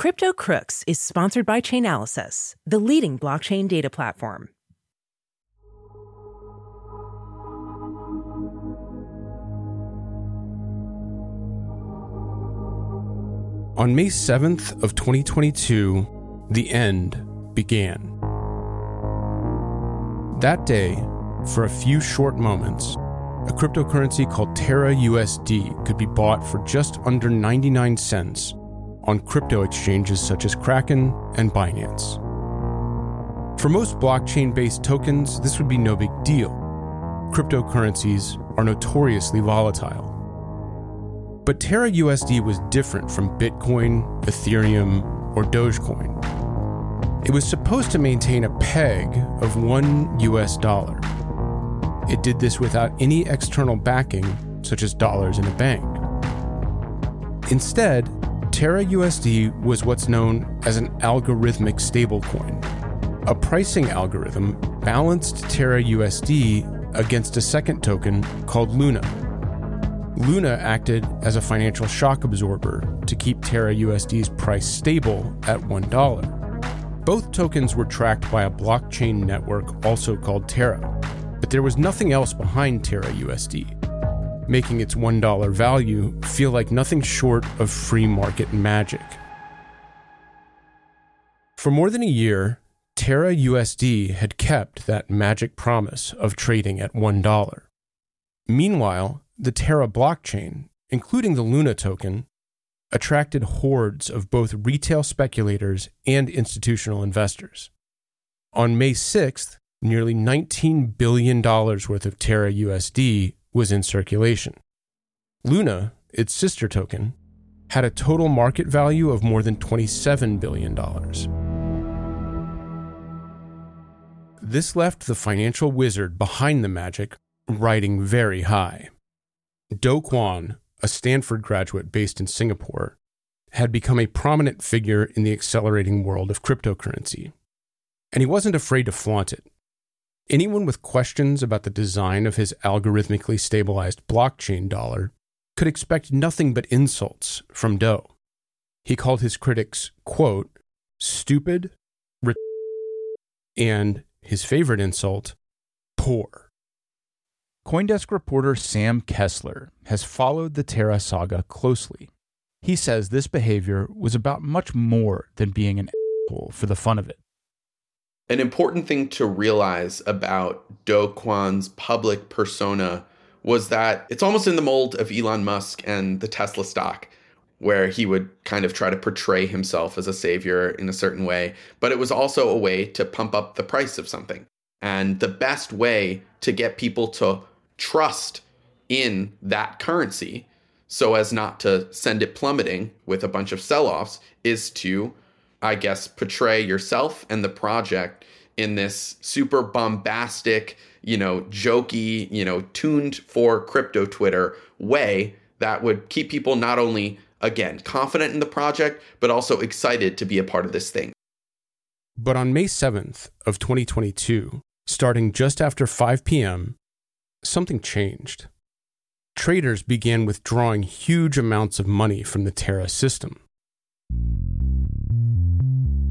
Crypto Crooks is sponsored by Chainalysis, the leading blockchain data platform. On May 7th of 2022, the end began. That day, for a few short moments, a cryptocurrency called Terra USD could be bought for just under 99 cents on crypto exchanges such as Kraken and Binance. For most blockchain based tokens, this would be no big deal. Cryptocurrencies are notoriously volatile. But Terra USD was different from Bitcoin, Ethereum, or Dogecoin. It was supposed to maintain a peg of one US dollar. It did this without any external backing, such as dollars in a bank. Instead, Terra USD was what's known as an algorithmic stablecoin. A pricing algorithm balanced Terra USD against a second token called Luna. Luna acted as a financial shock absorber to keep Terra USD's price stable at $1. Both tokens were tracked by a blockchain network also called Terra, but there was nothing else behind Terra USD, making its $1 value feel like nothing short of free market magic. For more than a year, Terra USD had kept that magic promise of trading at $1. Meanwhile, the Terra blockchain, including the Luna token, attracted hordes of both retail speculators and institutional investors. On May 6th, nearly $19 billion worth of Terra USD was in circulation. Luna, its sister token, had a total market value of more than $27 billion. This left the financial wizard behind the magic riding very high. Do Kwon, a Stanford graduate based in Singapore, had become a prominent figure in the accelerating world of cryptocurrency. And he wasn't afraid to flaunt it. Anyone with questions about the design of his algorithmically stabilized blockchain dollar could expect nothing but insults from Do. He called his critics, quote, stupid, and his favorite insult, poor. Coindesk reporter Sam Kessler has followed the Terra saga closely. He says this behavior was about much more than being an asshole for the fun of it. An important thing to realize about Do Kwon's public persona was that it's almost in the mold of Elon Musk and the Tesla stock, where he would kind of try to portray himself as a savior in a certain way, but it was also a way to pump up the price of something. And the best way to get people to trust in that currency so as not to send it plummeting with a bunch of sell offs is to, I guess, portray yourself and the project in this super bombastic, you know, jokey, you know, tuned for crypto Twitter way that would keep people not only, again, confident in the project, but also excited to be a part of this thing. But on May 7th of 2022, starting just after 5 p.m., something changed. Traders began withdrawing huge amounts of money from the Terra system.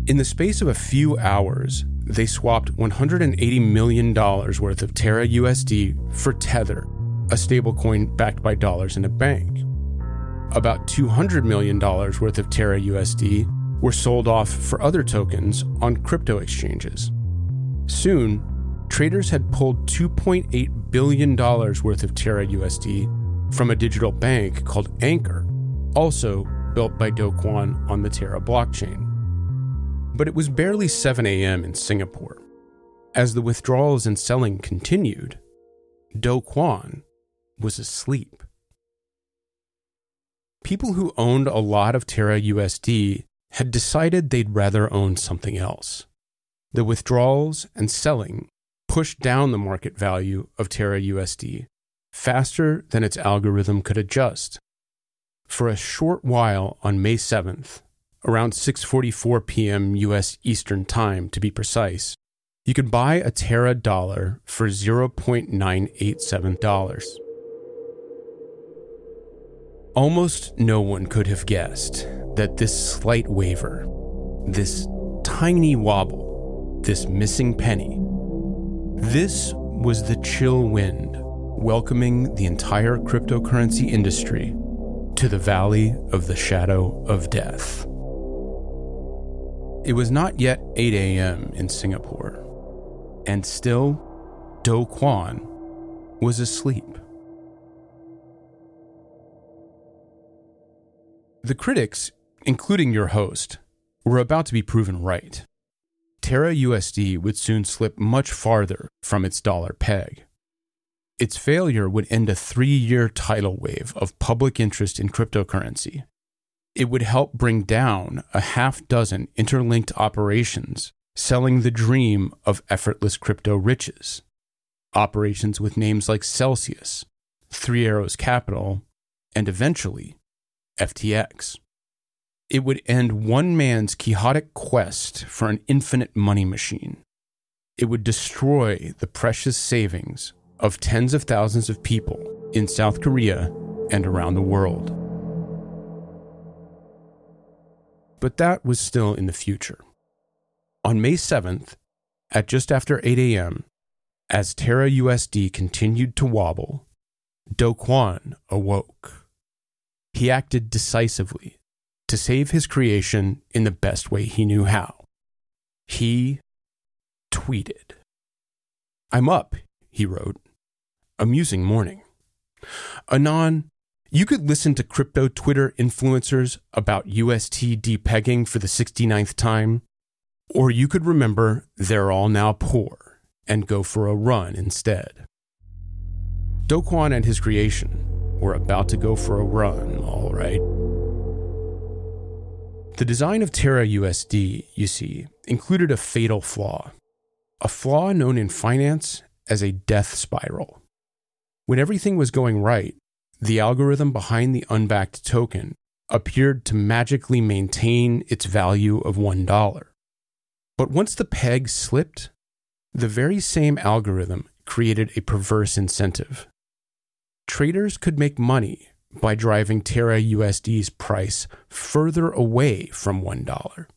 In the space of a few hours, they swapped $180 million worth of Terra USD for Tether, a stablecoin backed by dollars in a bank. About $200 million worth of Terra USD were sold off for other tokens on crypto exchanges. Soon, traders had pulled $2.8 billion worth of Terra USD from a digital bank called Anchor, also built by Do Kwon on the Terra blockchain. But it was barely 7 a.m. in Singapore. As the withdrawals and selling continued, Do Kwon was asleep. People who owned a lot of Terra USD had decided they'd rather own something else. The withdrawals and selling pushed down the market value of Terra USD faster than its algorithm could adjust. For a short while on May 7th, around 6:44 p.m. US Eastern Time to be precise, you could buy a Terra dollar for $0.987. Almost no one could have guessed that this slight waver, this tiny wobble, this missing penny, this was the chill wind welcoming the entire cryptocurrency industry to the valley of the shadow of death. It was not yet 8 a.m. in Singapore, and still, Do Kwon was asleep. The critics, including your host, were about to be proven right. Terra USD would soon slip much farther from its dollar peg. Its failure would end a three year tidal wave of public interest in cryptocurrency. It would help bring down a half dozen interlinked operations selling the dream of effortless crypto riches. Operations with names like Celsius, Three Arrows Capital, and eventually FTX. It would end one man's quixotic quest for an infinite money machine. It would destroy the precious savings of tens of thousands of people in South Korea and around the world. But that was still in the future. On May 7th, at just after 8 a.m., as Terra USD continued to wobble, Do Kwon awoke. He acted decisively to save his creation in the best way he knew how. He tweeted. I'm up, he wrote. Amusing morning. Anon, you could listen to crypto Twitter influencers about UST depegging for the 69th time, or you could remember they're all now poor and go for a run instead. Do Kwon and his creation were about to go for a run, all right. The design of Terra USD, you see, included a fatal flaw, a flaw known in finance as a death spiral. When everything was going right, the algorithm behind the unbacked token appeared to magically maintain its value of $1. But once the peg slipped, the very same algorithm created a perverse incentive traders could make money by driving Terra USD's price further away from $1.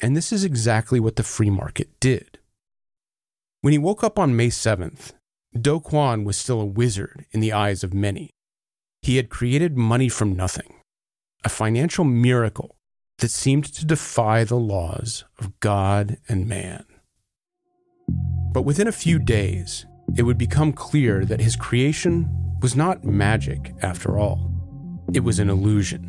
And this is exactly what the free market did. When he woke up on May 7th, Do Kwon was still a wizard in the eyes of many. He had created money from nothing, a financial miracle that seemed to defy the laws of God and man. But within a few days, it would become clear that his creation was not magic after all. It was an illusion.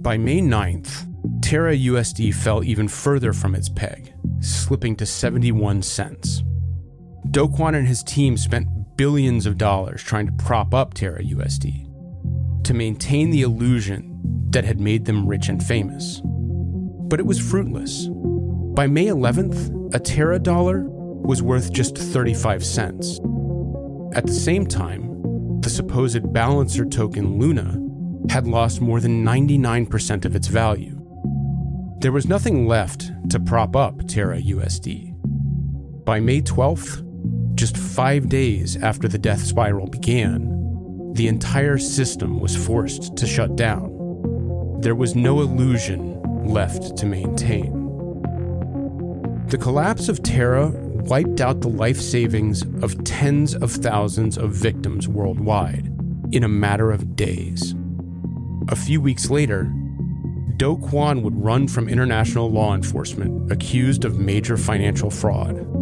By May 9th, Terra USD fell even further from its peg, slipping to 71 cents. Do Kwon and his team spent billions of dollars trying to prop up Terra USD to maintain the illusion that had made them rich and famous. But it was fruitless. By May 11th, a Terra dollar was worth just 35 cents. At the same time, the supposed balancer token Luna had lost more than 99% of its value. There was nothing left to prop up Terra USD. By May 12th, just five days after the death spiral began, the entire system was forced to shut down. There was no illusion left to maintain. The collapse of Terra wiped out the life savings of tens of thousands of victims worldwide in a matter of days. A few weeks later, Do Kwon would run from international law enforcement accused of major financial fraud.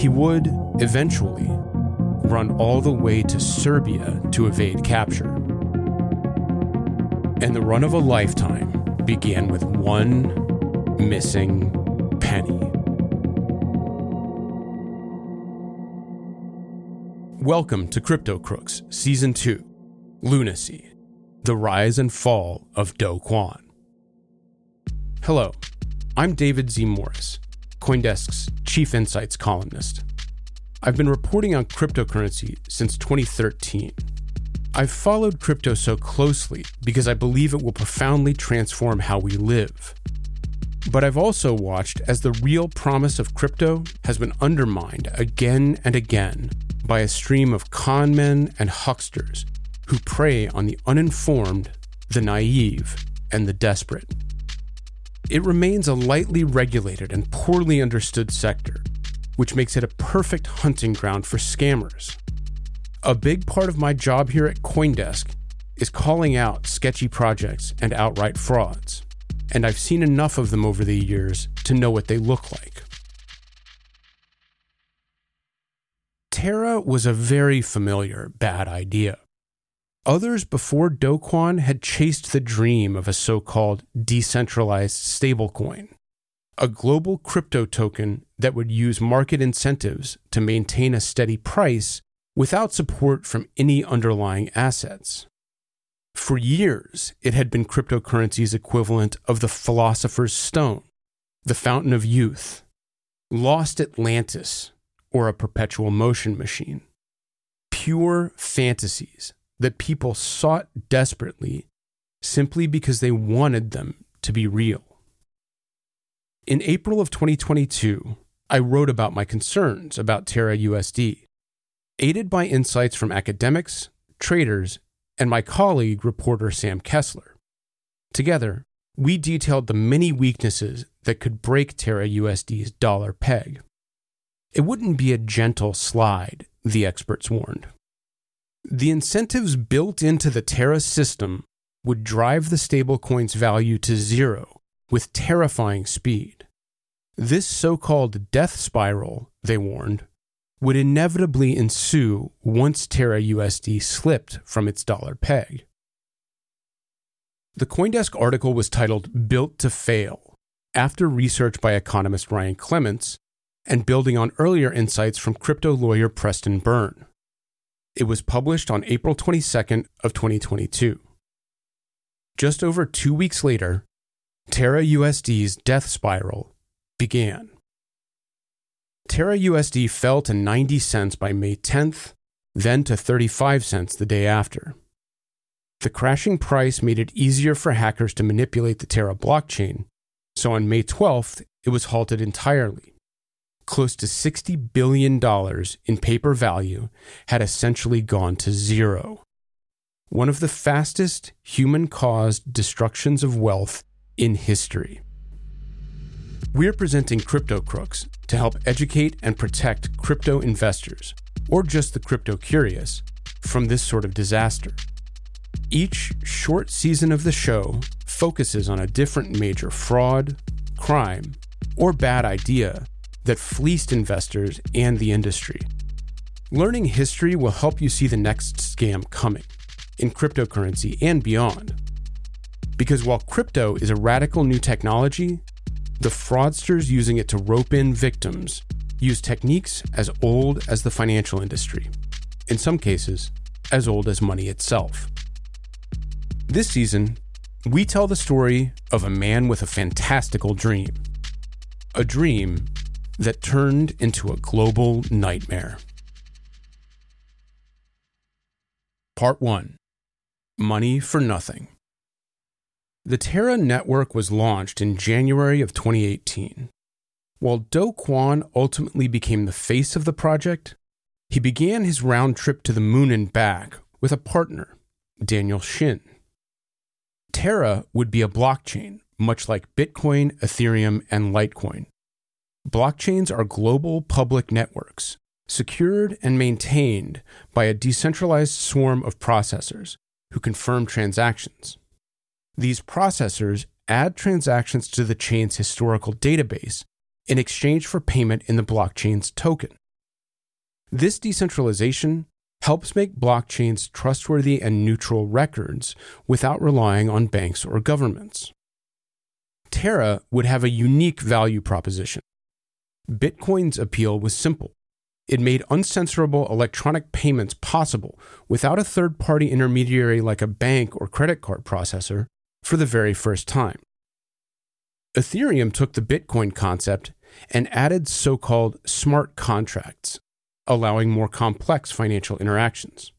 He would, eventually, run all the way to Serbia to evade capture. And the run of a lifetime began with one missing penny. Welcome to Crypto Crooks, Season 2 Lunacy The Rise and Fall of Do Kwon. Hello, I'm David Z. Morris, Coindesk's Chief Insights columnist. I've been reporting on cryptocurrency since 2013. I've followed crypto so closely because I believe it will profoundly transform how we live. But I've also watched as the real promise of crypto has been undermined again and again by a stream of con men and hucksters who prey on the uninformed, the naive, and the desperate. It remains a lightly regulated and poorly understood sector, which makes it a perfect hunting ground for scammers. A big part of my job here at Coindesk is calling out sketchy projects and outright frauds, and I've seen enough of them over the years to know what they look like. Terra was a very familiar bad idea. Others before Do Kwon had chased the dream of a so called decentralized stablecoin, a global crypto token that would use market incentives to maintain a steady price without support from any underlying assets. For years, it had been cryptocurrency's equivalent of the Philosopher's Stone, the Fountain of Youth, Lost Atlantis, or a perpetual motion machine. Pure fantasies that people sought desperately simply because they wanted them to be real. In April of 2022, I wrote about my concerns about Terra USD, aided by insights from academics, traders, and my colleague, reporter Sam Kessler. Together, we detailed the many weaknesses that could break Terra USD's dollar peg. It wouldn't be a gentle slide, the experts warned. The incentives built into the Terra system would drive the stablecoin's value to zero with terrifying speed. This so called death spiral, they warned, would inevitably ensue once Terra USD slipped from its dollar peg. The Coindesk article was titled Built to Fail, after research by economist Ryan Clements and building on earlier insights from crypto lawyer Preston Byrne. It was published on April 22nd of 2022. Just over 2 weeks later, Terra USD's death spiral began. Terra USD fell to 90 cents by May 10th, then to 35 cents the day after. The crashing price made it easier for hackers to manipulate the Terra blockchain, so on May 12th, it was halted entirely close to $60 billion in paper value had essentially gone to zero. One of the fastest human caused destructions of wealth in history. We're presenting Crypto Crooks to help educate and protect crypto investors, or just the crypto curious, from this sort of disaster. Each short season of the show focuses on a different major fraud, crime, or bad idea that fleeced investors and the industry. Learning history will help you see the next scam coming in cryptocurrency and beyond. Because while crypto is a radical new technology, the fraudsters using it to rope in victims use techniques as old as the financial industry, in some cases, as old as money itself. This season, we tell the story of a man with a fantastical dream. A dream that turned into a global nightmare. Part 1 Money for Nothing. The Terra network was launched in January of 2018. While Do Kwon ultimately became the face of the project, he began his round trip to the moon and back with a partner, Daniel Shin. Terra would be a blockchain, much like Bitcoin, Ethereum, and Litecoin, Blockchains are global public networks, secured and maintained by a decentralized swarm of processors who confirm transactions. These processors add transactions to the chain's historical database in exchange for payment in the blockchain's token. This decentralization helps make blockchains trustworthy and neutral records without relying on banks or governments. Terra would have a unique value proposition. Bitcoin's appeal was simple. It made uncensorable electronic payments possible without a third party intermediary like a bank or credit card processor for the very first time. Ethereum took the Bitcoin concept and added so called smart contracts, allowing more complex financial interactions.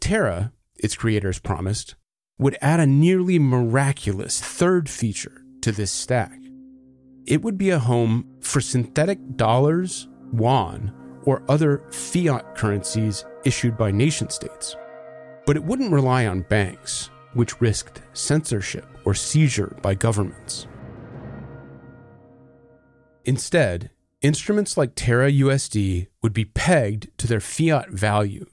Terra, its creators promised, would add a nearly miraculous third feature to this stack. It would be a home for synthetic dollars, yuan, or other fiat currencies issued by nation states. But it wouldn't rely on banks, which risked censorship or seizure by governments. Instead, instruments like Terra USD would be pegged to their fiat value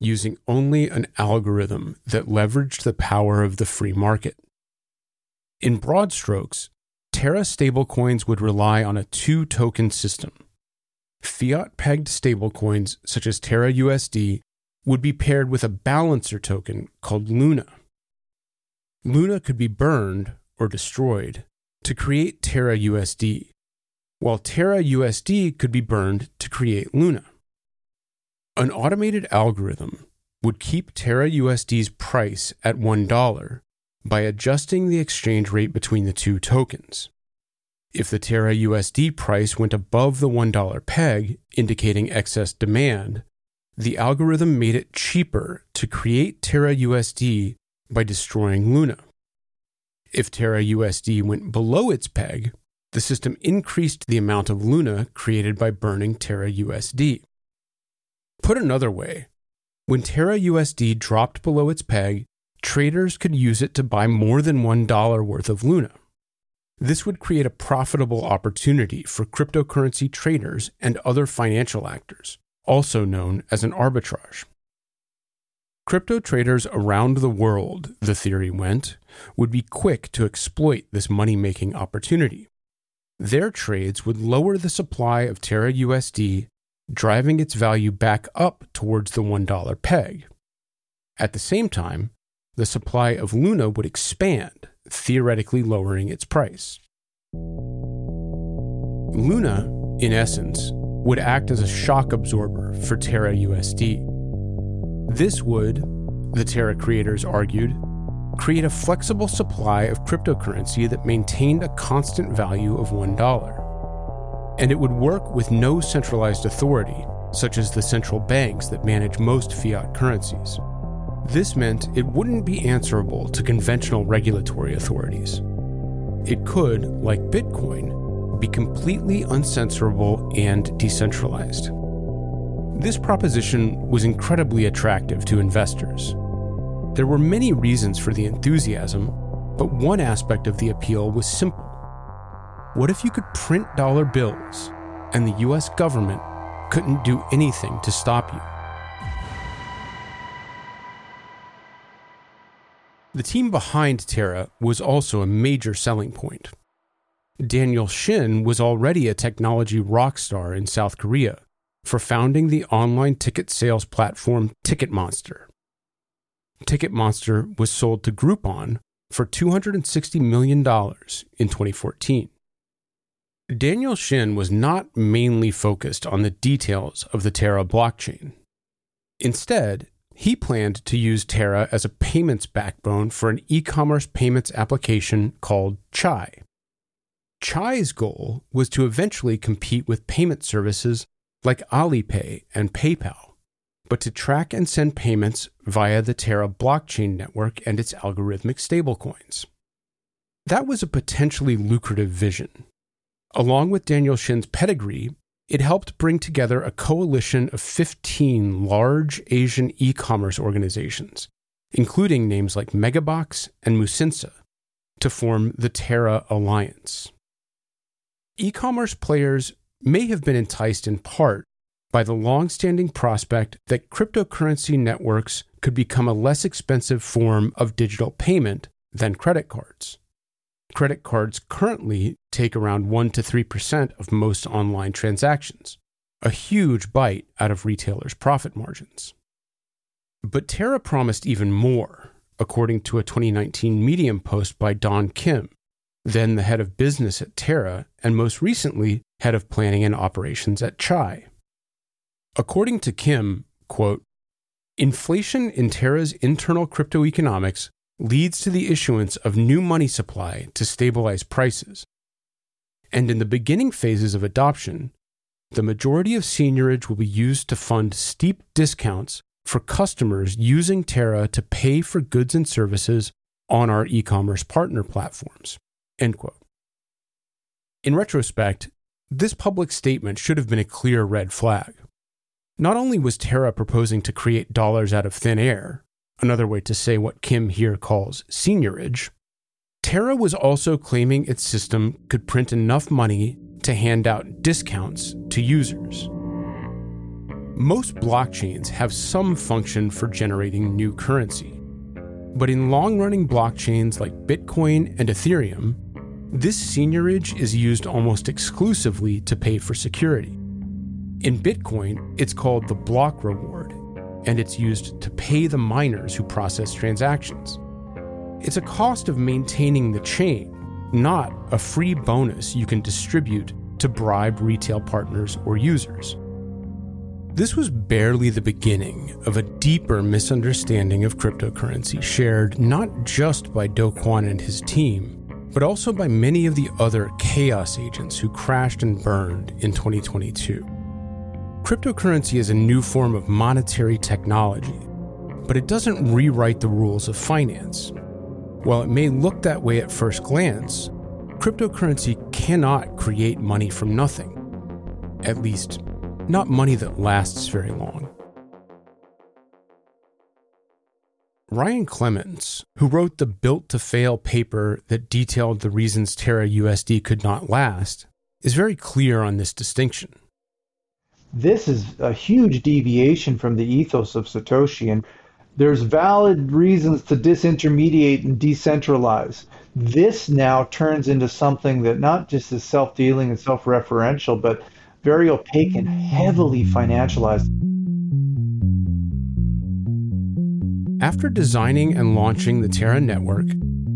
using only an algorithm that leveraged the power of the free market. In broad strokes, Terra stablecoins would rely on a two token system. Fiat pegged stablecoins such as Terra USD would be paired with a balancer token called Luna. Luna could be burned or destroyed to create Terra USD, while Terra USD could be burned to create Luna. An automated algorithm would keep Terra USD's price at $1 by adjusting the exchange rate between the two tokens. If the Terra USD price went above the $1 peg, indicating excess demand, the algorithm made it cheaper to create Terra USD by destroying Luna. If Terra USD went below its peg, the system increased the amount of Luna created by burning Terra USD. Put another way, when Terra USD dropped below its peg, traders could use it to buy more than $1 worth of Luna. This would create a profitable opportunity for cryptocurrency traders and other financial actors, also known as an arbitrage. Crypto traders around the world, the theory went, would be quick to exploit this money making opportunity. Their trades would lower the supply of Terra USD, driving its value back up towards the $1 peg. At the same time, the supply of Luna would expand, theoretically lowering its price. Luna, in essence, would act as a shock absorber for Terra USD. This would, the Terra creators argued, create a flexible supply of cryptocurrency that maintained a constant value of $1. And it would work with no centralized authority, such as the central banks that manage most fiat currencies. This meant it wouldn't be answerable to conventional regulatory authorities. It could, like Bitcoin, be completely uncensorable and decentralized. This proposition was incredibly attractive to investors. There were many reasons for the enthusiasm, but one aspect of the appeal was simple. What if you could print dollar bills and the US government couldn't do anything to stop you? The team behind Terra was also a major selling point. Daniel Shin was already a technology rock star in South Korea for founding the online ticket sales platform Ticketmonster. Ticketmonster was sold to Groupon for $260 million in 2014. Daniel Shin was not mainly focused on the details of the Terra blockchain. Instead, he planned to use Terra as a payments backbone for an e commerce payments application called Chai. Chai's goal was to eventually compete with payment services like Alipay and PayPal, but to track and send payments via the Terra blockchain network and its algorithmic stablecoins. That was a potentially lucrative vision. Along with Daniel Shin's pedigree, it helped bring together a coalition of 15 large Asian e commerce organizations, including names like Megabox and Musinsa, to form the Terra Alliance. E commerce players may have been enticed in part by the long standing prospect that cryptocurrency networks could become a less expensive form of digital payment than credit cards. Credit cards currently take around 1 to 3% of most online transactions, a huge bite out of retailers' profit margins. But Terra promised even more, according to a 2019 Medium post by Don Kim, then the head of business at Terra and most recently head of planning and operations at Chai. According to Kim, quote, inflation in Terra's internal crypto economics leads to the issuance of new money supply to stabilize prices. And in the beginning phases of adoption, the majority of seigniorage will be used to fund steep discounts for customers using Terra to pay for goods and services on our e commerce partner platforms. End quote. In retrospect, this public statement should have been a clear red flag. Not only was Terra proposing to create dollars out of thin air, another way to say what Kim here calls seigniorage, Terra was also claiming its system could print enough money to hand out discounts to users. Most blockchains have some function for generating new currency. But in long running blockchains like Bitcoin and Ethereum, this seigniorage is used almost exclusively to pay for security. In Bitcoin, it's called the block reward, and it's used to pay the miners who process transactions. It's a cost of maintaining the chain, not a free bonus you can distribute to bribe retail partners or users. This was barely the beginning of a deeper misunderstanding of cryptocurrency shared not just by Do Kwon and his team, but also by many of the other chaos agents who crashed and burned in 2022. Cryptocurrency is a new form of monetary technology, but it doesn't rewrite the rules of finance. While it may look that way at first glance, cryptocurrency cannot create money from nothing. At least, not money that lasts very long. Ryan Clements, who wrote the Built to Fail paper that detailed the reasons Terra USD could not last, is very clear on this distinction. This is a huge deviation from the ethos of Satoshi, and there's valid reasons to disintermediate and decentralize. This now turns into something that not just is self dealing and self referential, but very opaque and heavily financialized. After designing and launching the Terra network,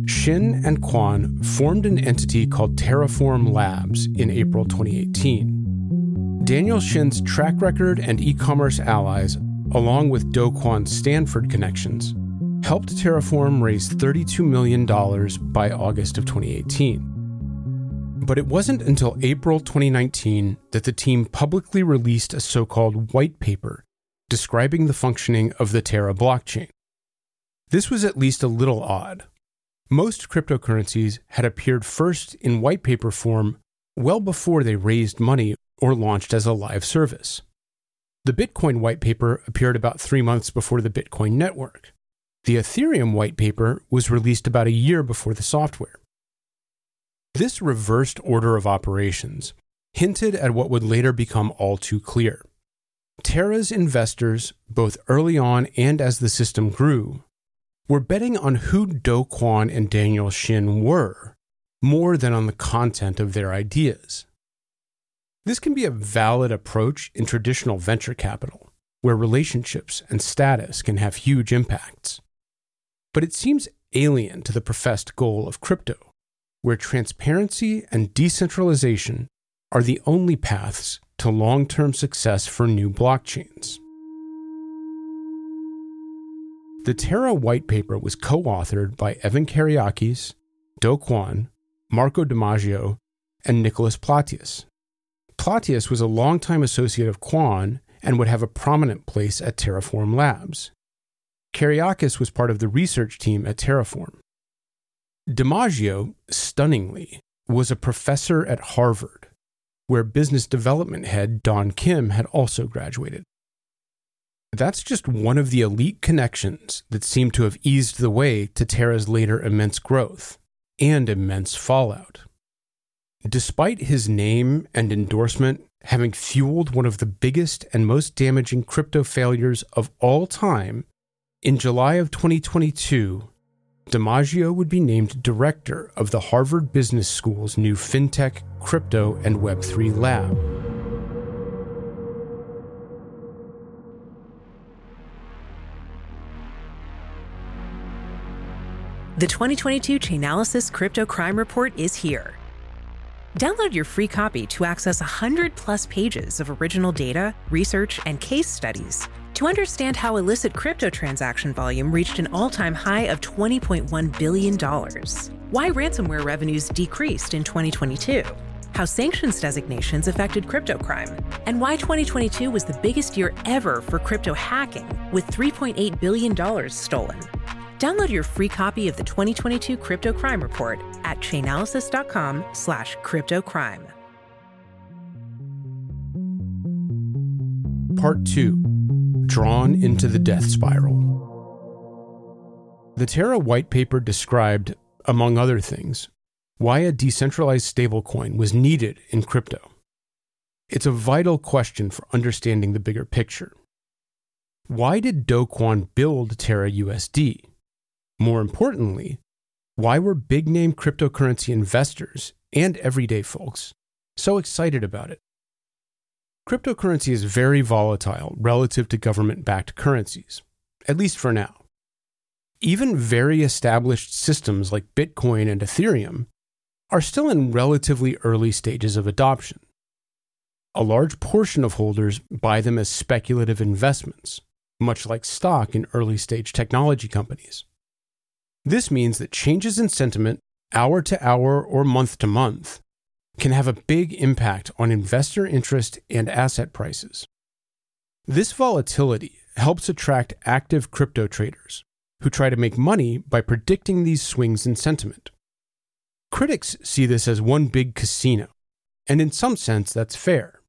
Shin and Kwon formed an entity called Terraform Labs in April 2018. Daniel Shin's track record and e commerce allies, along with Do Kwon's Stanford connections, helped Terraform raise $32 million by August of 2018. But it wasn't until April 2019 that the team publicly released a so called white paper describing the functioning of the Terra blockchain. This was at least a little odd. Most cryptocurrencies had appeared first in white paper form well before they raised money or launched as a live service. The Bitcoin white paper appeared about three months before the Bitcoin network. The Ethereum white paper was released about a year before the software. This reversed order of operations hinted at what would later become all too clear. Terra's investors, both early on and as the system grew, were betting on who Do Kwon and Daniel Shin were more than on the content of their ideas. This can be a valid approach in traditional venture capital, where relationships and status can have huge impacts. But it seems alien to the professed goal of crypto, where transparency and decentralization are the only paths to long term success for new blockchains. The Terra white paper was co authored by Evan Kereiakes, Do Kwon, Marco DiMaggio, and Nicholas Platias. Platias was a longtime associate of Kwon and would have a prominent place at Terraform Labs. Kereiakes was part of the research team at Terraform. DiMaggio, stunningly, was a professor at Harvard, where business development head Don Kim had also graduated. That's just one of the elite connections that seem to have eased the way to Terra's later immense growth and immense fallout. Despite his name and endorsement having fueled one of the biggest and most damaging crypto failures of all time, in July of 2022, DiMaggio would be named director of the Harvard Business School's new FinTech, Crypto, and Web3 lab. The 2022 Chainalysis Crypto Crime Report is here. Download your free copy to access 100 plus pages of original data, research, and case studies to understand how illicit crypto transaction volume reached an all time high of $20.1 billion, why ransomware revenues decreased in 2022, how sanctions designations affected crypto crime, and why 2022 was the biggest year ever for crypto hacking, with $3.8 billion stolen. Download your free copy of the 2022 Crypto Crime Report at chainalysis.com slash cryptocrime. Part 2 Drawn into the Death Spiral. The Terra white paper described, among other things, why a decentralized stablecoin was needed in crypto. It's a vital question for understanding the bigger picture. Why did Do build Terra USD? More importantly, why were big name cryptocurrency investors and everyday folks so excited about it? Cryptocurrency is very volatile relative to government backed currencies, at least for now. Even very established systems like Bitcoin and Ethereum are still in relatively early stages of adoption. A large portion of holders buy them as speculative investments, much like stock in early stage technology companies. This means that changes in sentiment, hour to hour or month to month, can have a big impact on investor interest and asset prices. This volatility helps attract active crypto traders who try to make money by predicting these swings in sentiment. Critics see this as one big casino, and in some sense, that's fair.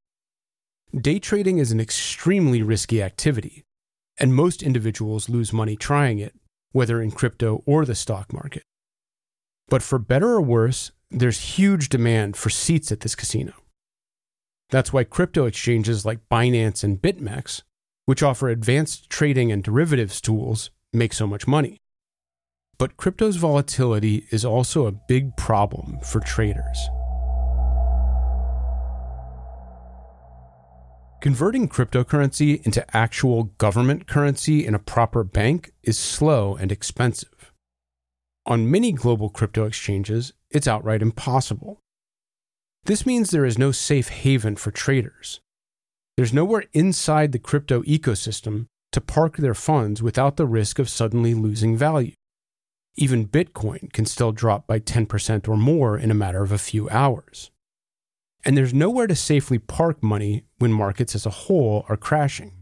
Day trading is an extremely risky activity, and most individuals lose money trying it whether in crypto or the stock market. But for better or worse, there's huge demand for seats at this casino. That's why crypto exchanges like Binance and BitMEX, which offer advanced trading and derivatives tools, make so much money. But crypto's volatility is also a big problem for traders. Converting cryptocurrency into actual government currency in a proper bank is slow and expensive. On many global crypto exchanges, it's outright impossible. This means there is no safe haven for traders. There's nowhere inside the crypto ecosystem to park their funds without the risk of suddenly losing value. Even Bitcoin can still drop by 10% or more in a matter of a few hours and there's nowhere to safely park money when markets as a whole are crashing.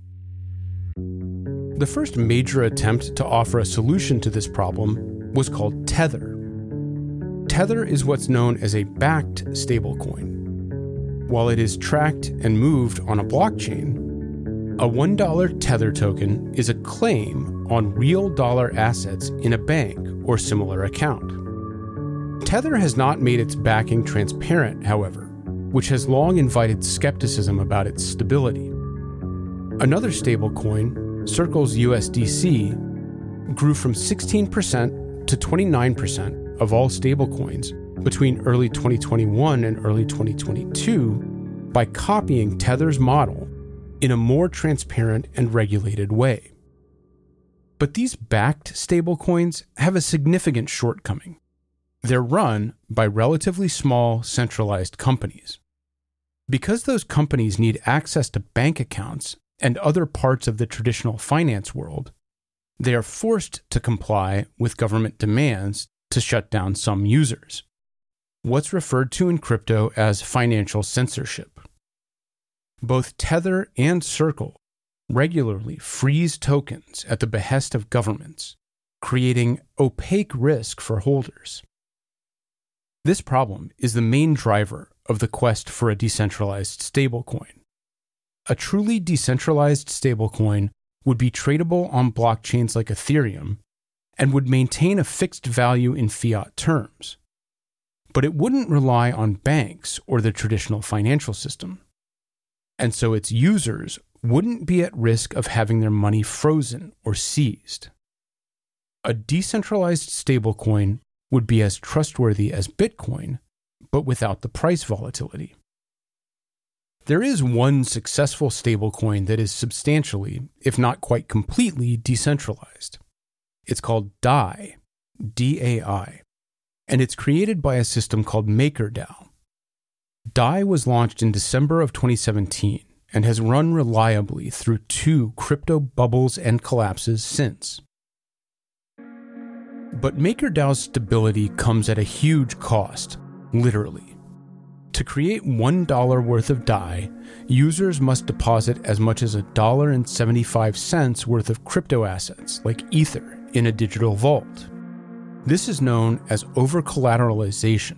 The first major attempt to offer a solution to this problem was called Tether. Tether is what's known as a backed stablecoin. While it is tracked and moved on a blockchain, a $1 Tether token is a claim on real dollar assets in a bank or similar account. Tether has not made its backing transparent, however, which has long invited skepticism about its stability. Another stablecoin, Circle's USDC, grew from 16% to 29% of all stablecoins between early 2021 and early 2022 by copying Tether's model in a more transparent and regulated way. But these backed stablecoins have a significant shortcoming. They're run by relatively small, centralized companies. Because those companies need access to bank accounts and other parts of the traditional finance world, they are forced to comply with government demands to shut down some users. What's referred to in crypto as financial censorship. Both Tether and Circle regularly freeze tokens at the behest of governments, creating opaque risk for holders. This problem is the main driver of the quest for a decentralized stablecoin. A truly decentralized stablecoin would be tradable on blockchains like Ethereum and would maintain a fixed value in fiat terms. But it wouldn't rely on banks or the traditional financial system. And so its users wouldn't be at risk of having their money frozen or seized. a decentralized stablecoin would be as trustworthy as Bitcoin, but without the price volatility. There is one successful stablecoin that is substantially, if not quite completely, decentralized. It's called DAI, D A I, and it's created by a system called MakerDAO. DAI was launched in December of 2017 and has run reliably through two crypto bubbles and collapses since. But MakerDAO's stability comes at a huge cost, literally. To create $1 worth of DAI, users must deposit as much as $1.75 worth of crypto assets, like Ether, in a digital vault. This is known as over collateralization,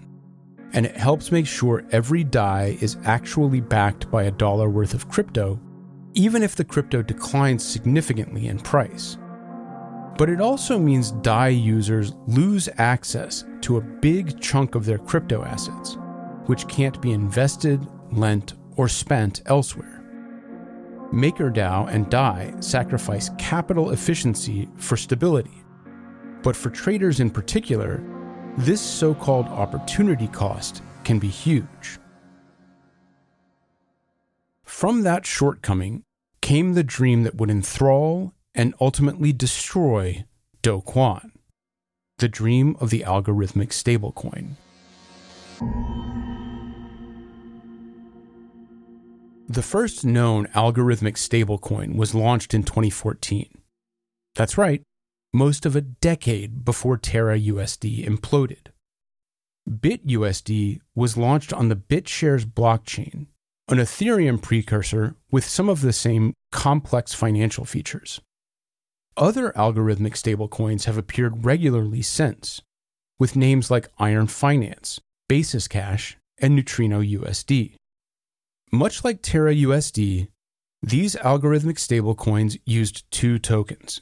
and it helps make sure every DAI is actually backed by a dollar worth of crypto, even if the crypto declines significantly in price. But it also means DAI users lose access to a big chunk of their crypto assets, which can't be invested, lent, or spent elsewhere. MakerDAO and DAI sacrifice capital efficiency for stability. But for traders in particular, this so called opportunity cost can be huge. From that shortcoming came the dream that would enthrall and ultimately destroy Do Kwon, the dream of the algorithmic stablecoin. The first known algorithmic stablecoin was launched in 2014. That's right, most of a decade before Terra USD imploded. BitUSD was launched on the BitShares blockchain, an Ethereum precursor with some of the same complex financial features. Other algorithmic stablecoins have appeared regularly since, with names like Iron Finance, Basis Cash, and Neutrino USD. Much like Terra USD, these algorithmic stablecoins used two tokens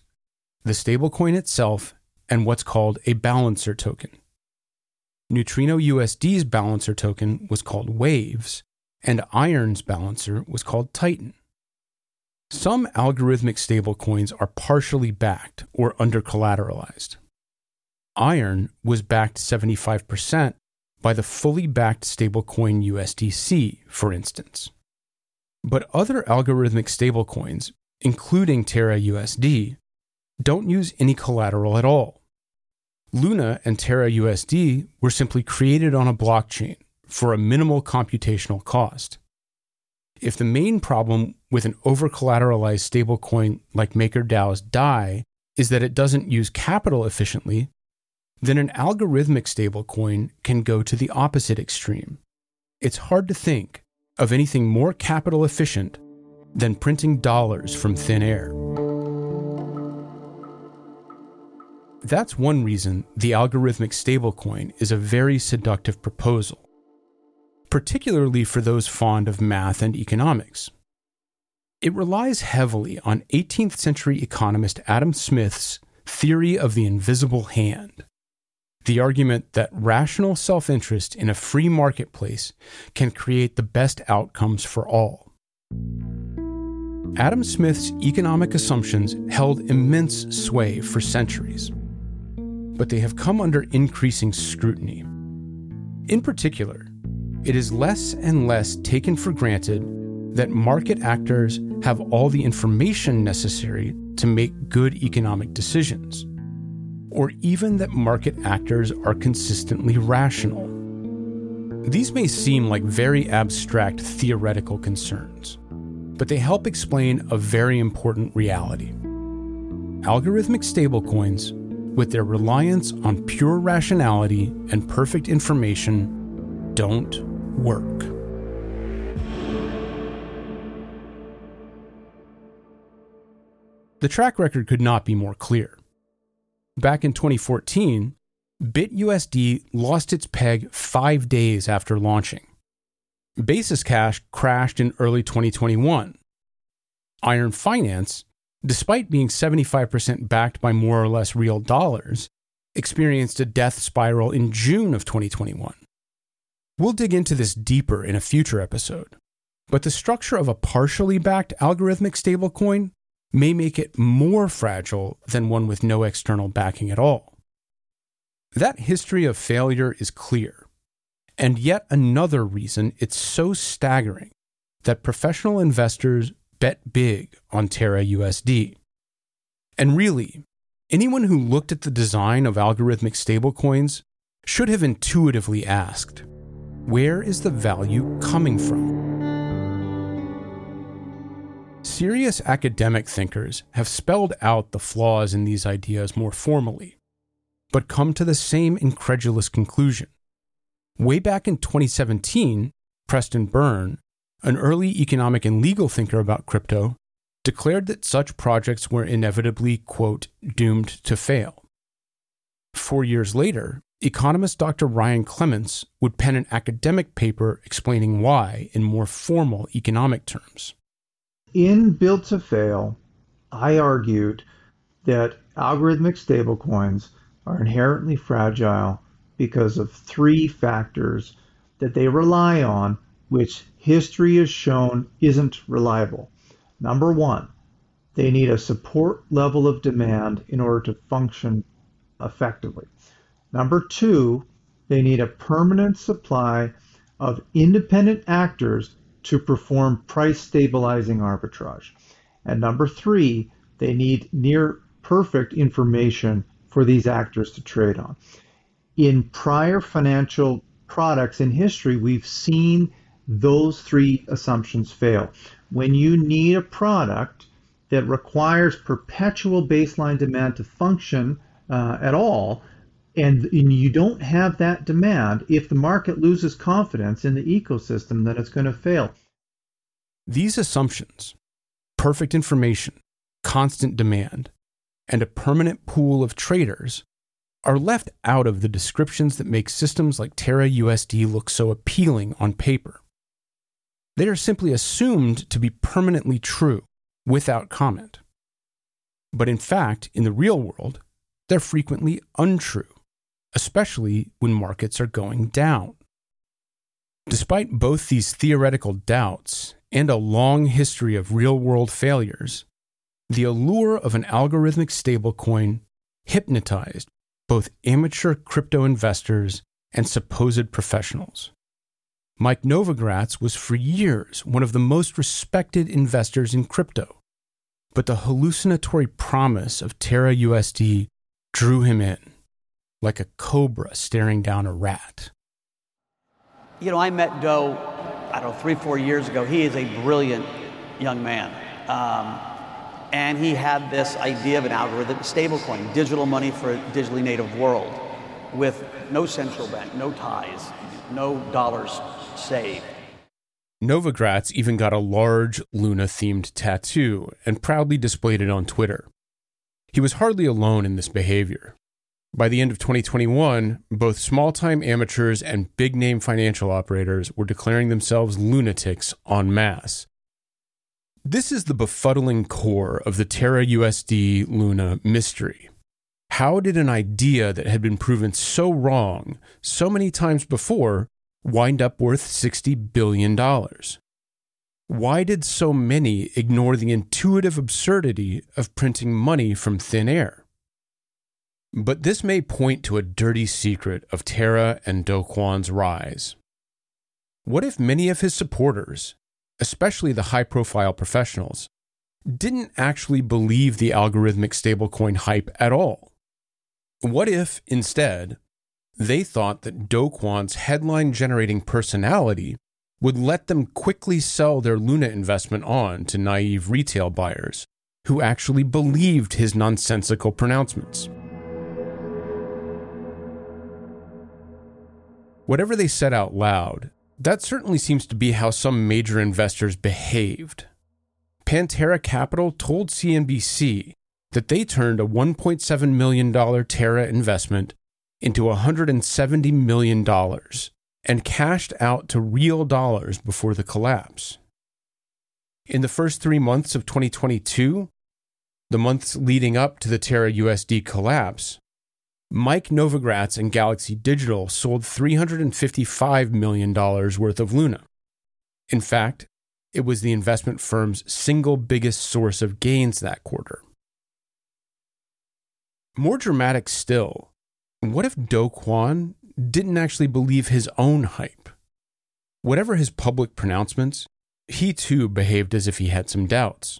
the stablecoin itself and what's called a balancer token. Neutrino USD's balancer token was called Waves, and Iron's balancer was called Titan. Some algorithmic stablecoins are partially backed or under collateralized. Iron was backed 75% by the fully backed stablecoin USDC, for instance. But other algorithmic stablecoins, including Terra USD, don't use any collateral at all. Luna and Terra USD were simply created on a blockchain for a minimal computational cost. If the main problem with an over collateralized stablecoin like MakerDAO's DAI is that it doesn't use capital efficiently, then an algorithmic stablecoin can go to the opposite extreme. It's hard to think of anything more capital efficient than printing dollars from thin air. That's one reason the algorithmic stablecoin is a very seductive proposal, particularly for those fond of math and economics. It relies heavily on 18th century economist Adam Smith's theory of the invisible hand, the argument that rational self interest in a free marketplace can create the best outcomes for all. Adam Smith's economic assumptions held immense sway for centuries but they have come under increasing scrutiny. In particular, it is less and less taken for granted that market actors have all the information necessary to make good economic decisions, or even that market actors are consistently rational. These may seem like very abstract theoretical concerns, but they help explain a very important reality. Algorithmic stablecoins with their reliance on pure rationality and perfect information, don't work. The track record could not be more clear. Back in 2014, BitUSD lost its peg five days after launching. Basis Cash crashed in early 2021. Iron Finance despite being 75% backed by more or less real dollars, experienced a death spiral in June of 2021. We'll dig into this deeper in a future episode, but the structure of a partially backed algorithmic stablecoin may make it more fragile than one with no external backing at all. That history of failure is clear, and yet another reason it's so staggering that professional investors bet big on Terra USD. And really, anyone who looked at the design of algorithmic stablecoins should have intuitively asked where is the value coming from? Serious academic thinkers have spelled out the flaws in these ideas more formally, but come to the same incredulous conclusion. Way back in 2017, Preston Byrne, an early economic and legal thinker about crypto, declared that such projects were inevitably, quote, doomed to fail. Four years later, economist Dr. Ryan Clements would pen an academic paper explaining why in more formal economic terms. In Built to Fail, I argued that algorithmic stablecoins are inherently fragile because of three factors that they rely on, which history has shown isn't reliable. Number one, they need a support level of demand in order to function effectively. Number two, they need a permanent supply of independent actors to perform price stabilizing arbitrage. And number three, they need near perfect information for these actors to trade on. In prior financial products in history, we've seen those three assumptions fail. When you need a product that requires perpetual baseline demand to function uh, at all, and, and you don't have that demand, if the market loses confidence in the ecosystem, then it's going to fail. These assumptions, perfect information, constant demand, and a permanent pool of traders are left out of the descriptions that make systems like Terra USD look so appealing on paper. They are simply assumed to be permanently true without comment. But in fact, in the real world, they're frequently untrue especially when markets are going down. Despite both these theoretical doubts and a long history of real world failures, the allure of an algorithmic stablecoin hypnotized both amateur crypto investors and supposed professionals. Mike Novogratz was for years one of the most respected investors in crypto, but the hallucinatory promise of Terra USD drew him in like a cobra staring down a rat. You know, I met Do, I don't know, three, four years ago. He is a brilliant young man. Um, and he had this idea of an algorithm, stablecoin, digital money for a digitally native world with no central bank, no ties, no dollars saved. Novogratz even got a large Luna themed tattoo and proudly displayed it on Twitter. He was hardly alone in this behavior. By the end of 2021, both small time amateurs and big name financial operators were declaring themselves lunatics en masse. This is the befuddling core of the Terra USD Luna mystery. How did an idea that had been proven so wrong so many times before wind up worth $60 billion? Why did so many ignore the intuitive absurdity of printing money from thin air? But this may point to a dirty secret of Terra and Do Kwon's rise. What if many of his supporters, especially the high profile professionals, didn't actually believe the algorithmic stablecoin hype at all? What if, instead, they thought that Do Kwon's headline generating personality would let them quickly sell their Luna investment on to naive retail buyers who actually believed his nonsensical pronouncements? Whatever they said out loud, that certainly seems to be how some major investors behaved. Pantera Capital told CNBC that they turned a $1.7 million Terra investment into $170 million and cashed out to real dollars before the collapse. In the first three months of 2022, the months leading up to the Terra USD collapse, Mike Novogratz and Galaxy Digital sold $355 million worth of Luna. In fact, it was the investment firm's single biggest source of gains that quarter. More dramatic still, what if Do Kwon didn't actually believe his own hype? Whatever his public pronouncements, he too behaved as if he had some doubts.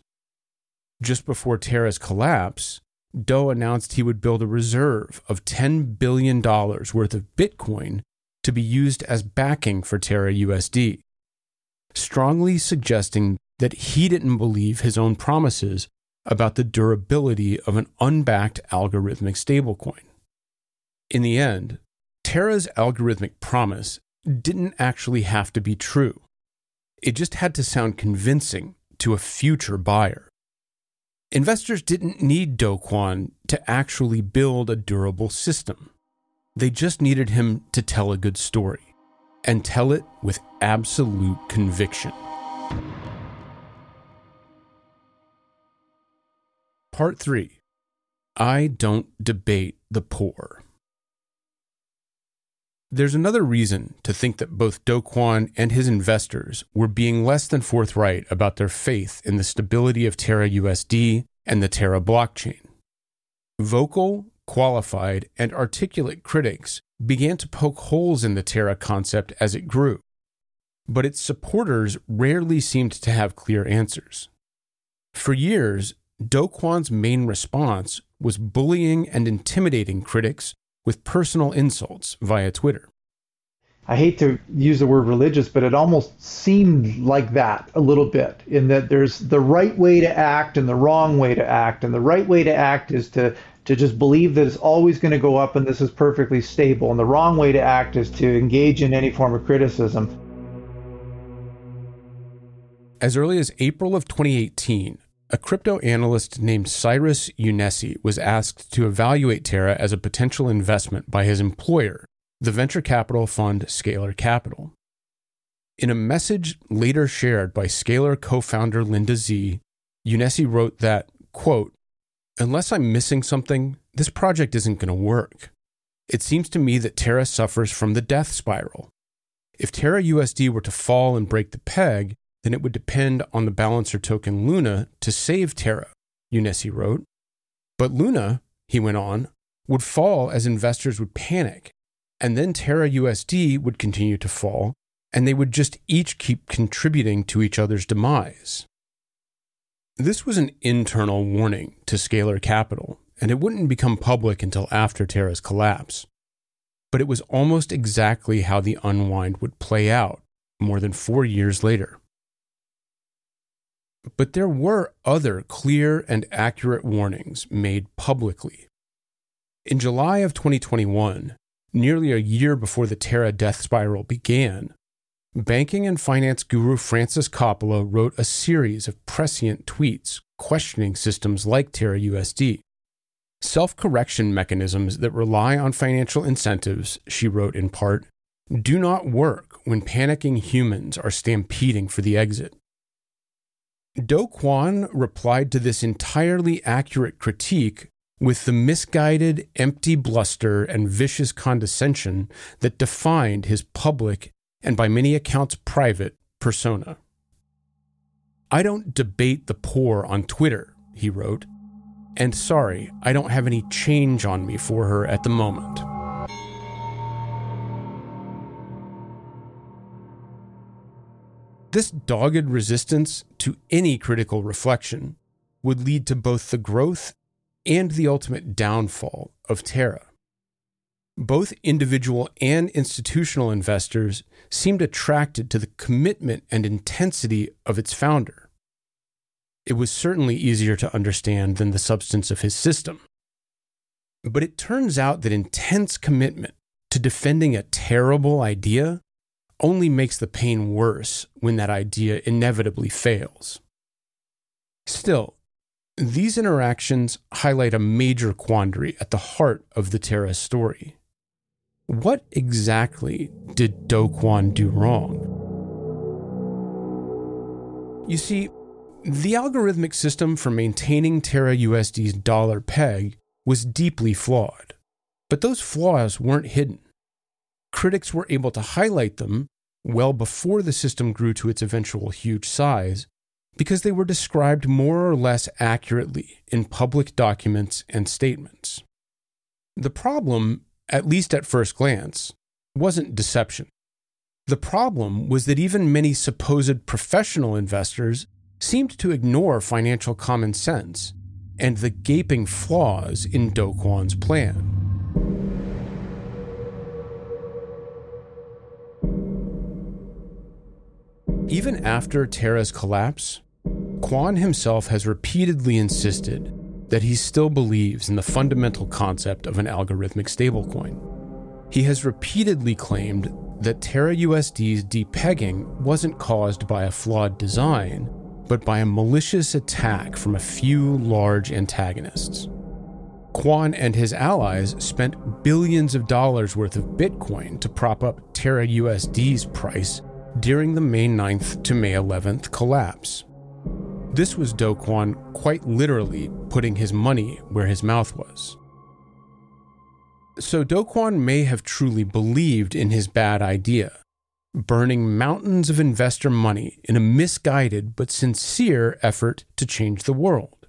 Just before Terra's collapse, Do announced he would build a reserve of $10 billion worth of Bitcoin to be used as backing for Terra USD, strongly suggesting that he didn't believe his own promises about the durability of an unbacked algorithmic stablecoin. In the end, Terra's algorithmic promise didn't actually have to be true. It just had to sound convincing to a future buyer. Investors didn't need Do Kwon to actually build a durable system. They just needed him to tell a good story and tell it with absolute conviction. Part 3 I don't debate the poor. There's another reason to think that both Do Kwon and his investors were being less than forthright about their faith in the stability of Terra USD and the Terra blockchain. Vocal, qualified, and articulate critics began to poke holes in the Terra concept as it grew, but its supporters rarely seemed to have clear answers. For years, Do Kwon's main response was bullying and intimidating critics with personal insults via Twitter. I hate to use the word religious, but it almost seemed like that a little bit in that there's the right way to act and the wrong way to act. And the right way to act is to, to just believe that it's always going to go up and this is perfectly stable. And the wrong way to act is to engage in any form of criticism. As early as April of 2018, a crypto analyst named Cyrus Younesi was asked to evaluate Terra as a potential investment by his employer, the venture capital fund Scalar Capital. In a message later shared by Scalar co founder Linda Xie, Younesi wrote that, quote, Unless I'm missing something, this project isn't going to work. It seems to me that Terra suffers from the death spiral. If Terra USD were to fall and break the peg, then it would depend on the balancer token Luna to save Terra, Younesi wrote. But Luna, he went on, would fall as investors would panic, and then Terra USD would continue to fall, and they would just each keep contributing to each other's demise. This was an internal warning to Scalar Capital, and it wouldn't become public until after Terra's collapse. But it was almost exactly how the unwind would play out more than four years later. But there were other clear and accurate warnings made publicly. In July of 2021, nearly a year before the Terra death spiral began, banking and finance guru Frances Coppola wrote a series of prescient tweets questioning systems like Terra USD. Self correction mechanisms that rely on financial incentives, she wrote in part, do not work when panicking humans are stampeding for the exit. Do Kwon replied to this entirely accurate critique with the misguided, empty bluster and vicious condescension that defined his public and by many accounts private persona. I don't debate the poor on Twitter, he wrote, and sorry, I don't have any change on me for her at the moment. This dogged resistance to any critical reflection would lead to both the growth and the ultimate downfall of Terra. Both individual and institutional investors seemed attracted to the commitment and intensity of its founder. It was certainly easier to understand than the substance of his system. But it turns out that intense commitment to defending a terrible idea only makes the pain worse when that idea inevitably fails. Still, these interactions highlight a major quandary at the heart of the Terra story. What exactly did Do Kwon do wrong? You see, the algorithmic system for maintaining Terra USD's dollar peg was deeply flawed, but those flaws weren't hidden critics were able to highlight them well before the system grew to its eventual huge size because they were described more or less accurately in public documents and statements. The problem, at least at first glance, wasn't deception. The problem was that even many supposed professional investors seemed to ignore financial common sense and the gaping flaws in Do Kwon's plan. Even after Terra's collapse, Kwon himself has repeatedly insisted that he still believes in the fundamental concept of an algorithmic stablecoin. He has repeatedly claimed that Terra USD's depegging wasn't caused by a flawed design, but by a malicious attack from a few large antagonists. Kwon and his allies spent billions of dollars worth of Bitcoin to prop up Terra USD's price during the May 9th to May 11th collapse. This was Do Kwon quite literally putting his money where his mouth was. So Do Kwon may have truly believed in his bad idea, burning mountains of investor money in a misguided but sincere effort to change the world.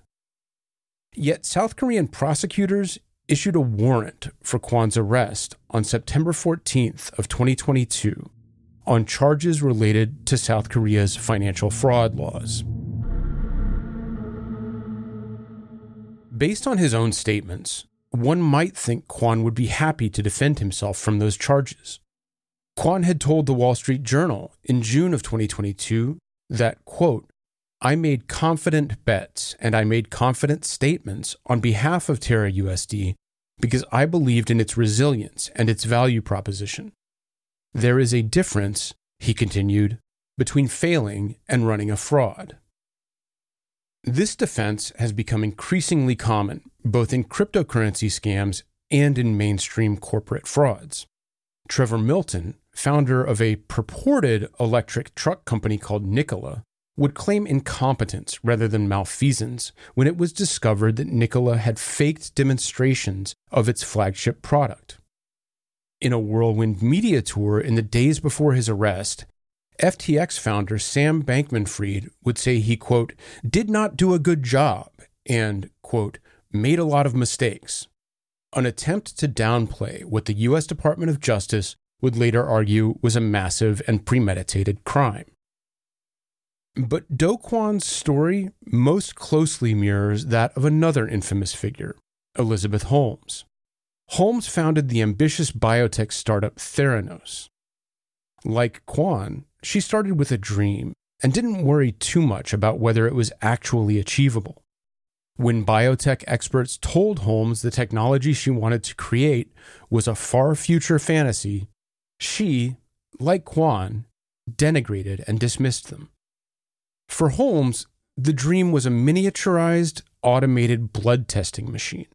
Yet South Korean prosecutors issued a warrant for Kwon's arrest on September 14th of 2022 on charges related to South Korea's financial fraud laws. Based on his own statements, one might think Kwon would be happy to defend himself from those charges. Kwon had told the Wall Street Journal in June of 2022 that, quote, I made confident bets and I made confident statements on behalf of Terra USD because I believed in its resilience and its value proposition. There is a difference, he continued, between failing and running a fraud. This defense has become increasingly common both in cryptocurrency scams and in mainstream corporate frauds. Trevor Milton, founder of a purported electric truck company called Nikola, would claim incompetence rather than malfeasance when it was discovered that Nikola had faked demonstrations of its flagship product. In a whirlwind media tour in the days before his arrest, FTX founder Sam Bankman Fried would say he, quote, did not do a good job and, quote, made a lot of mistakes. An attempt to downplay what the U.S. Department of Justice would later argue was a massive and premeditated crime. But Do Kwon's story most closely mirrors that of another infamous figure, Elizabeth Holmes. Holmes founded the ambitious biotech startup Theranos. Like Kwon, she started with a dream and didn't worry too much about whether it was actually achievable. When biotech experts told Holmes the technology she wanted to create was a far future fantasy, she, like Kwon, denigrated and dismissed them. For Holmes, the dream was a miniaturized, automated blood testing machine.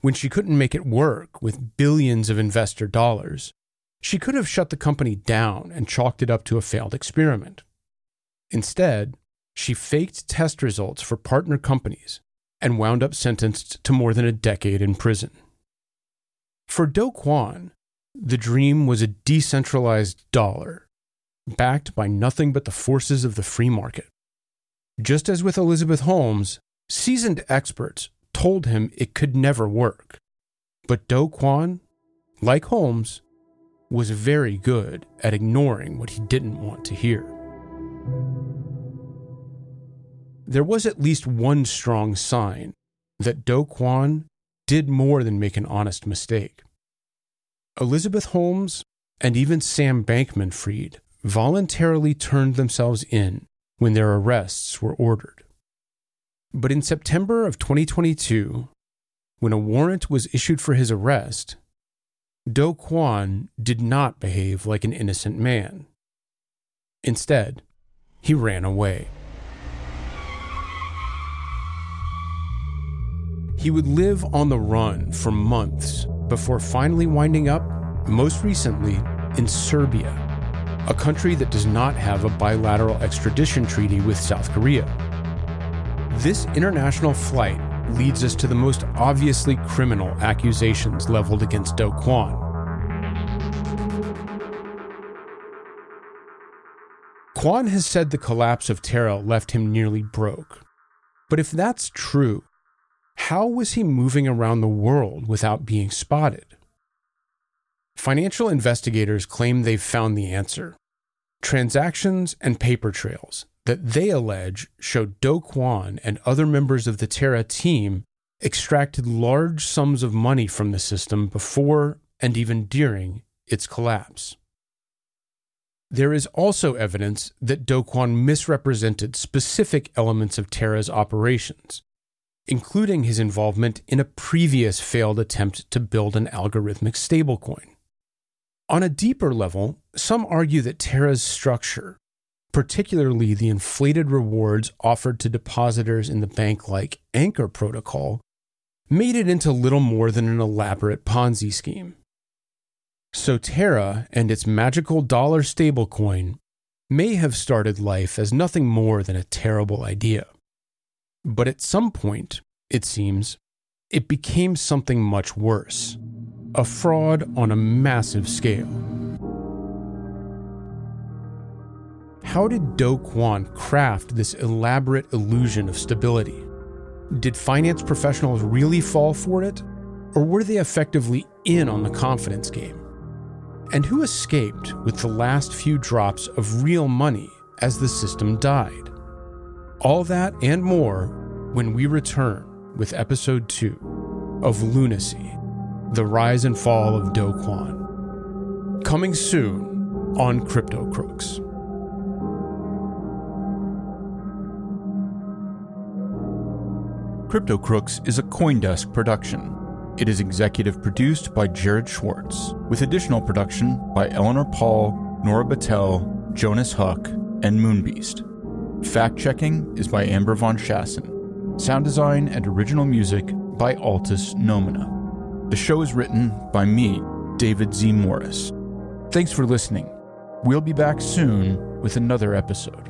When she couldn't make it work with billions of investor dollars, she could have shut the company down and chalked it up to a failed experiment. Instead, she faked test results for partner companies and wound up sentenced to more than a decade in prison. For Do Kwon, the dream was a decentralized dollar, backed by nothing but the forces of the free market. Just as with Elizabeth Holmes, seasoned experts told him it could never work. But Do Kwon, like Holmes, was very good at ignoring what he didn't want to hear. There was at least one strong sign that Do Kwon did more than make an honest mistake. Elizabeth Holmes and even Sam Bankman Fried voluntarily turned themselves in when their arrests were ordered. But in September of 2022, when a warrant was issued for his arrest, Do Kwon did not behave like an innocent man. Instead, he ran away. He would live on the run for months before finally winding up, most recently, in Serbia, a country that does not have a bilateral extradition treaty with South Korea. This international flight leads us to the most obviously criminal accusations leveled against Do Kwon. Kwon has said the collapse of Terra left him nearly broke. But if that's true, how was he moving around the world without being spotted? Financial investigators claim they've found the answer transactions and paper trails that they allege show Do Kwon and other members of the Terra team extracted large sums of money from the system before and even during its collapse. There is also evidence that Do Kwon misrepresented specific elements of Terra's operations, including his involvement in a previous failed attempt to build an algorithmic stablecoin. On a deeper level, some argue that Terra's structure, particularly the inflated rewards offered to depositors in the bank like Anchor protocol, made it into little more than an elaborate Ponzi scheme. So Terra and its magical dollar stablecoin may have started life as nothing more than a terrible idea. But at some point, it seems, it became something much worse a fraud on a massive scale. How did Do Kwon craft this elaborate illusion of stability? Did finance professionals really fall for it? Or were they effectively in on the confidence game? and who escaped with the last few drops of real money as the system died. All that and more when we return with episode 2 of Lunacy The Rise and Fall of Do Kwon. Coming soon on Crypto Crooks. Crypto Crooks is a Coindesk production. It is executive produced by Jared Schwartz, with additional production by Eleanor Paul, Nora Battelle, Jonas Huck, and Moonbeast. Fact checking is by Amber Von Schassen. Sound design and original music by Altus Nomina. The show is written by me, David Z. Morris. Thanks for listening. We'll be back soon with another episode.